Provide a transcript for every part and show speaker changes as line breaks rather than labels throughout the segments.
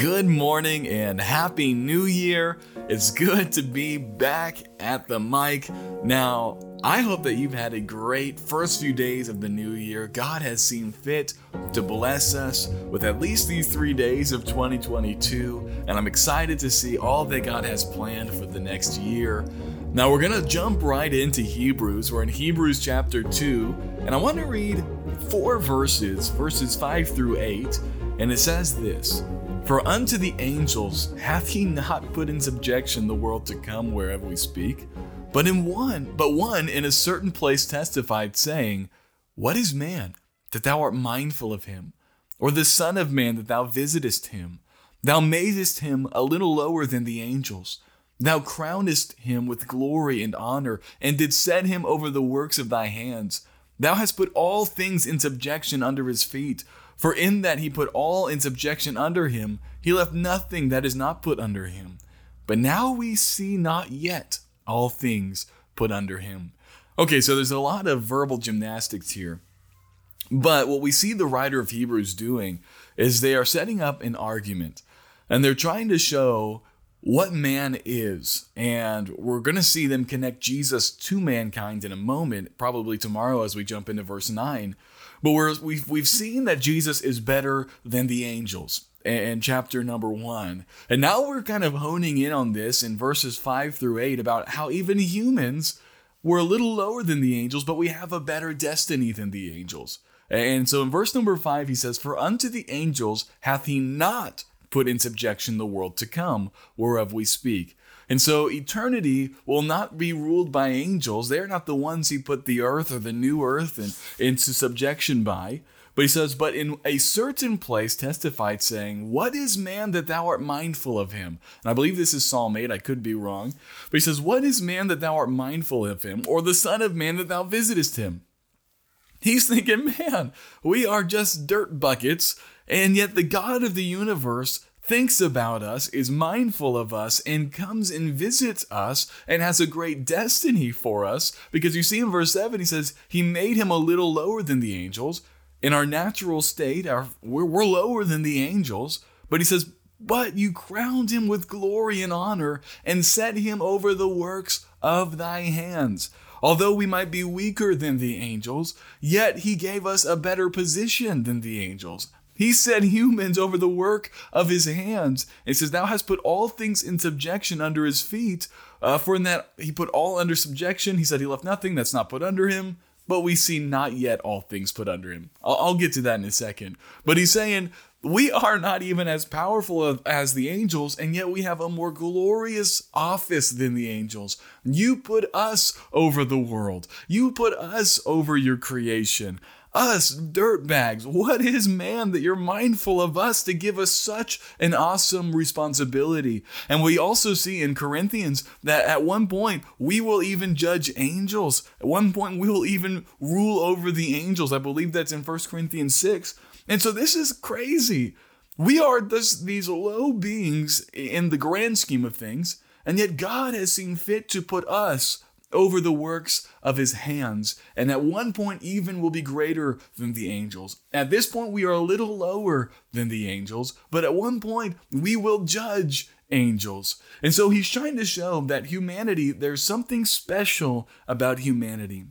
Good morning and happy new year. It's good to be back at the mic. Now, I hope that you've had a great first few days of the new year. God has seen fit to bless us with at least these three days of 2022, and I'm excited to see all that God has planned for the next year. Now, we're going to jump right into Hebrews. We're in Hebrews chapter 2, and I want to read four verses, verses 5 through 8, and it says this. For unto the angels hath he not put in subjection the world to come whereof we speak, but in one, but one in a certain place testified, saying, What is man that thou art mindful of him, or the Son of Man that thou visitest him? Thou madest him a little lower than the angels. Thou crownest him with glory and honor, and didst set him over the works of thy hands. Thou hast put all things in subjection under his feet. For in that he put all in subjection under him, he left nothing that is not put under him. But now we see not yet all things put under him. Okay, so there's a lot of verbal gymnastics here. But what we see the writer of Hebrews doing is they are setting up an argument and they're trying to show what man is. And we're going to see them connect Jesus to mankind in a moment, probably tomorrow as we jump into verse 9. But we're, we've, we've seen that Jesus is better than the angels in chapter number one. And now we're kind of honing in on this in verses five through eight about how even humans were a little lower than the angels, but we have a better destiny than the angels. And so in verse number five, he says, For unto the angels hath he not put in subjection the world to come, whereof we speak. And so eternity will not be ruled by angels. They are not the ones he put the earth or the new earth in, into subjection by. But he says, But in a certain place testified, saying, What is man that thou art mindful of him? And I believe this is Psalm 8, I could be wrong. But he says, What is man that thou art mindful of him? Or the Son of Man that thou visitest him? He's thinking, Man, we are just dirt buckets, and yet the God of the universe thinks about us, is mindful of us, and comes and visits us and has a great destiny for us. Because you see in verse 7, he says, He made him a little lower than the angels. In our natural state, our, we're, we're lower than the angels. But he says, But you crowned him with glory and honor and set him over the works of thy hands. Although we might be weaker than the angels, yet he gave us a better position than the angels. He set humans over the work of his hands. And he says, Thou hast put all things in subjection under his feet. Uh, for in that he put all under subjection, he said he left nothing that's not put under him. But we see not yet all things put under him. I'll, I'll get to that in a second. But he's saying, we are not even as powerful as the angels, and yet we have a more glorious office than the angels. You put us over the world, you put us over your creation. Us, dirtbags, what is man that you're mindful of us to give us such an awesome responsibility? And we also see in Corinthians that at one point we will even judge angels. At one point we will even rule over the angels. I believe that's in 1 Corinthians 6. And so this is crazy. We are this, these low beings in the grand scheme of things, and yet God has seen fit to put us over the works of his hands, and at one point even will be greater than the angels. At this point, we are a little lower than the angels, but at one point, we will judge angels. And so he's trying to show that humanity, there's something special about humanity.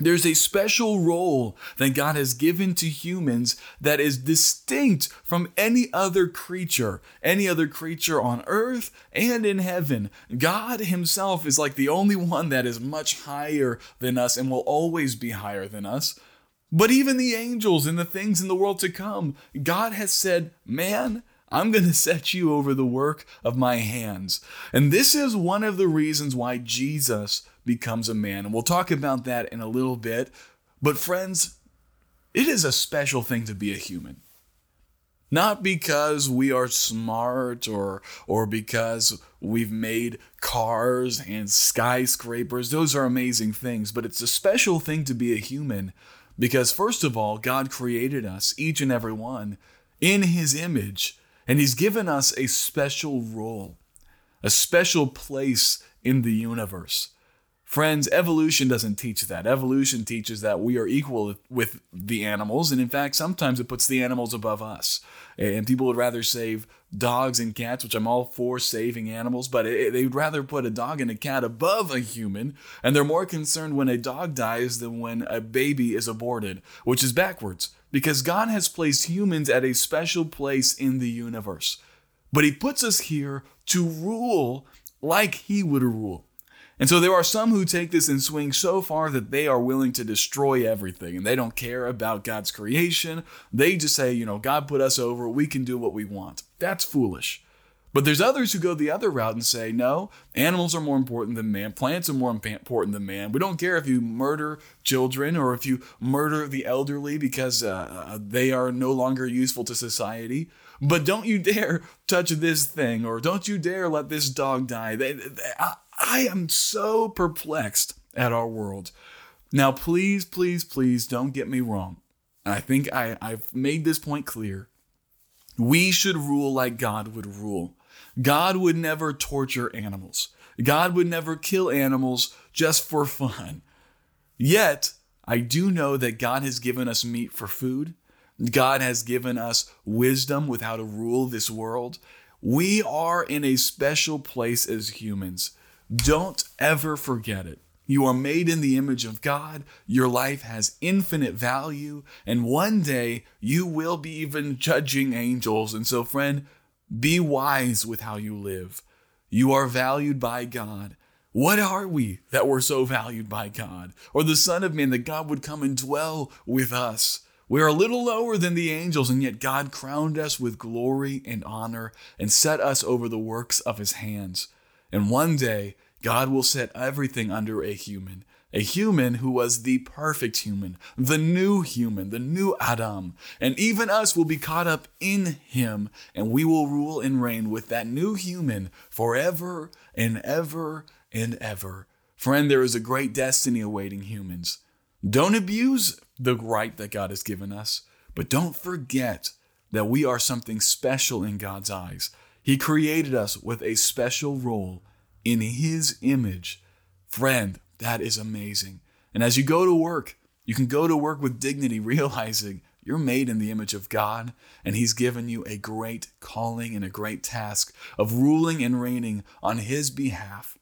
There's a special role that God has given to humans that is distinct from any other creature, any other creature on earth and in heaven. God Himself is like the only one that is much higher than us and will always be higher than us. But even the angels and the things in the world to come, God has said, Man, I'm going to set you over the work of my hands. And this is one of the reasons why Jesus becomes a man. And we'll talk about that in a little bit. But, friends, it is a special thing to be a human. Not because we are smart or, or because we've made cars and skyscrapers. Those are amazing things, but it's a special thing to be a human because, first of all, God created us, each and every one, in His image, and He's given us a special role, a special place in the universe. Friends, evolution doesn't teach that. Evolution teaches that we are equal with the animals, and in fact, sometimes it puts the animals above us. And people would rather save dogs and cats, which I'm all for saving animals, but it, they'd rather put a dog and a cat above a human, and they're more concerned when a dog dies than when a baby is aborted, which is backwards, because God has placed humans at a special place in the universe. But He puts us here to rule like He would rule. And so there are some who take this and swing so far that they are willing to destroy everything and they don't care about God's creation. They just say, you know, God put us over, we can do what we want. That's foolish. But there's others who go the other route and say, no, animals are more important than man, plants are more important than man. We don't care if you murder children or if you murder the elderly because uh, uh they are no longer useful to society. But don't you dare touch this thing or don't you dare let this dog die. They, they, I am so perplexed at our world. Now, please, please, please don't get me wrong. I think I, I've made this point clear. We should rule like God would rule. God would never torture animals. God would never kill animals just for fun. Yet, I do know that God has given us meat for food. God has given us wisdom with how to rule this world. We are in a special place as humans. Don't ever forget it. You are made in the image of God. Your life has infinite value. And one day you will be even judging angels. And so, friend, be wise with how you live. You are valued by God. What are we that we're so valued by God? Or the Son of Man that God would come and dwell with us? We are a little lower than the angels, and yet God crowned us with glory and honor and set us over the works of his hands. And one day, God will set everything under a human, a human who was the perfect human, the new human, the new Adam. And even us will be caught up in him, and we will rule and reign with that new human forever and ever and ever. Friend, there is a great destiny awaiting humans. Don't abuse the right that God has given us, but don't forget that we are something special in God's eyes. He created us with a special role in His image. Friend, that is amazing. And as you go to work, you can go to work with dignity, realizing you're made in the image of God, and He's given you a great calling and a great task of ruling and reigning on His behalf.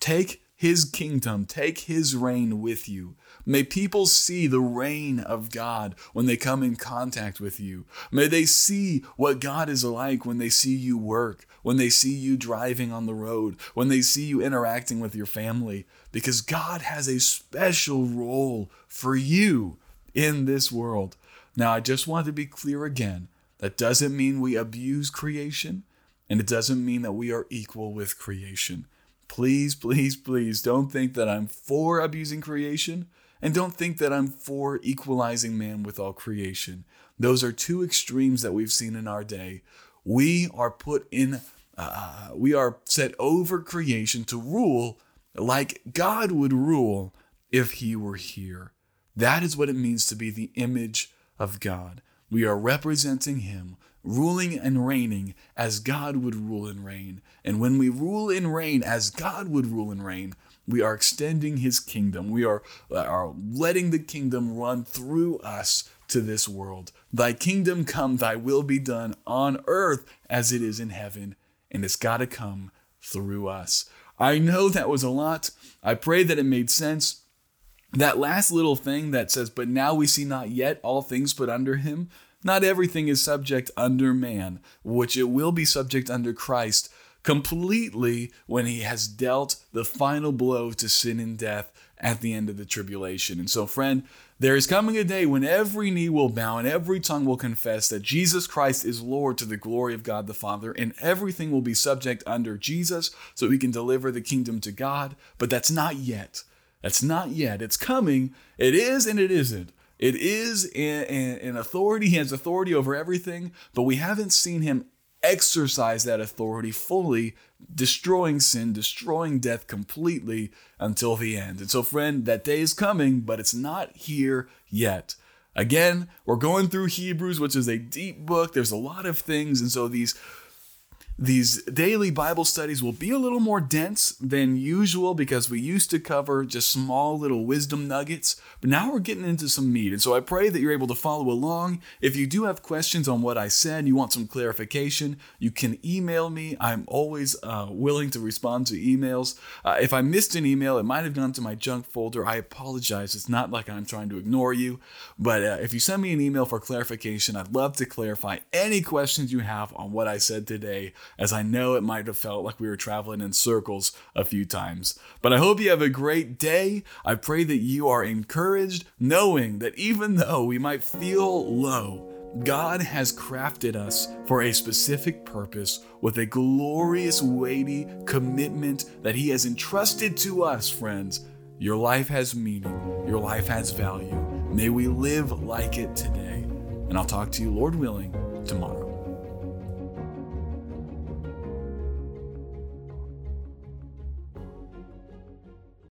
Take His kingdom, take His reign with you. May people see the reign of God when they come in contact with you. May they see what God is like when they see you work, when they see you driving on the road, when they see you interacting with your family, because God has a special role for you in this world. Now, I just want to be clear again that doesn't mean we abuse creation, and it doesn't mean that we are equal with creation. Please, please, please don't think that I'm for abusing creation and don't think that I'm for equalizing man with all creation. Those are two extremes that we've seen in our day. We are put in, uh, we are set over creation to rule like God would rule if he were here. That is what it means to be the image of God. We are representing him, ruling and reigning as God would rule and reign. And when we rule and reign as God would rule and reign, we are extending his kingdom. We are, are letting the kingdom run through us to this world. Thy kingdom come, thy will be done on earth as it is in heaven. And it's got to come through us. I know that was a lot. I pray that it made sense. That last little thing that says, But now we see not yet all things put under him. Not everything is subject under man, which it will be subject under Christ completely when he has dealt the final blow to sin and death at the end of the tribulation. And so, friend, there is coming a day when every knee will bow and every tongue will confess that Jesus Christ is Lord to the glory of God the Father, and everything will be subject under Jesus so we can deliver the kingdom to God. But that's not yet. That's not yet. It's coming. It is and it isn't. It is an authority. He has authority over everything, but we haven't seen him exercise that authority fully, destroying sin, destroying death completely until the end. And so, friend, that day is coming, but it's not here yet. Again, we're going through Hebrews, which is a deep book. There's a lot of things. And so these these daily Bible studies will be a little more dense than usual because we used to cover just small little wisdom nuggets, but now we're getting into some meat. And so I pray that you're able to follow along. If you do have questions on what I said, you want some clarification, you can email me. I'm always uh, willing to respond to emails. Uh, if I missed an email, it might have gone to my junk folder. I apologize. It's not like I'm trying to ignore you, but uh, if you send me an email for clarification, I'd love to clarify any questions you have on what I said today as I know it might have felt like we were traveling in circles a few times. But I hope you have a great day. I pray that you are encouraged, knowing that even though we might feel low, God has crafted us for a specific purpose with a glorious, weighty commitment that He has entrusted to us, friends. Your life has meaning, your life has value. May we live like it today. And I'll talk to you, Lord willing, tomorrow.